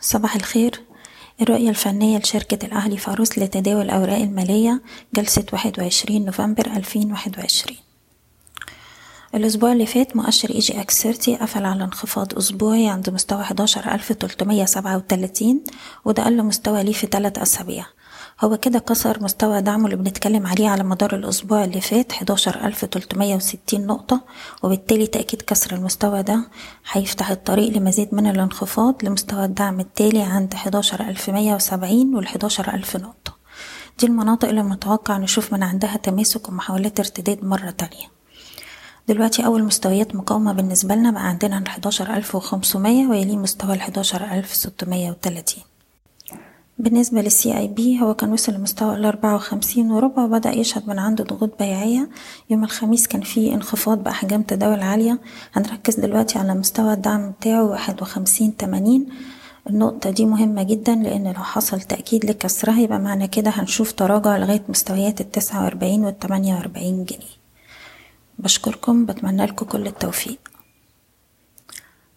صباح الخير. الرؤية الفنية لشركة الأهلي فاروس لتداول الأوراق المالية جلسة واحد وعشرين نوفمبر ألفين واحد وعشرين. الأسبوع اللي فات مؤشر EGX 30 قفل على انخفاض أسبوعي عند مستوى حداشر ألف تلتمية سبعة وتلاتين وده أقل مستوى ليه في تلات أسابيع. هو كده كسر مستوى دعمه اللي بنتكلم عليه على مدار الأسبوع اللي فات حداشر ألف تلتمية وستين نقطة وبالتالي تأكيد كسر المستوى ده هيفتح الطريق لمزيد من الانخفاض لمستوى الدعم التالي عند حداشر ألف مية وسبعين والحداشر ألف نقطة. دي المناطق اللي متوقع نشوف من عندها تماسك ومحاولات ارتداد مرة تانية. دلوقتي أول مستويات مقاومة بالنسبة لنا بقى عندنا الحداشر ألف وخمسمية ويليه مستوى الحداشر ألف ستمية وتلاتين. بالنسبة للسي اي بي هو كان وصل لمستوى الأربعة وخمسين وربع وبدأ يشهد من عنده ضغوط بيعية. يوم الخميس كان فيه انخفاض بأحجام تداول عالية. هنركز دلوقتي على مستوى الدعم بتاعه واحد وخمسين تمانين. النقطة دي مهمة جدا لأن لو حصل تأكيد لكسرها يبقى معنى كده هنشوف تراجع لغاية مستويات التسعة وأربعين والتمانية وأربعين جنيه. بشكركم بتمنى لكم كل التوفيق.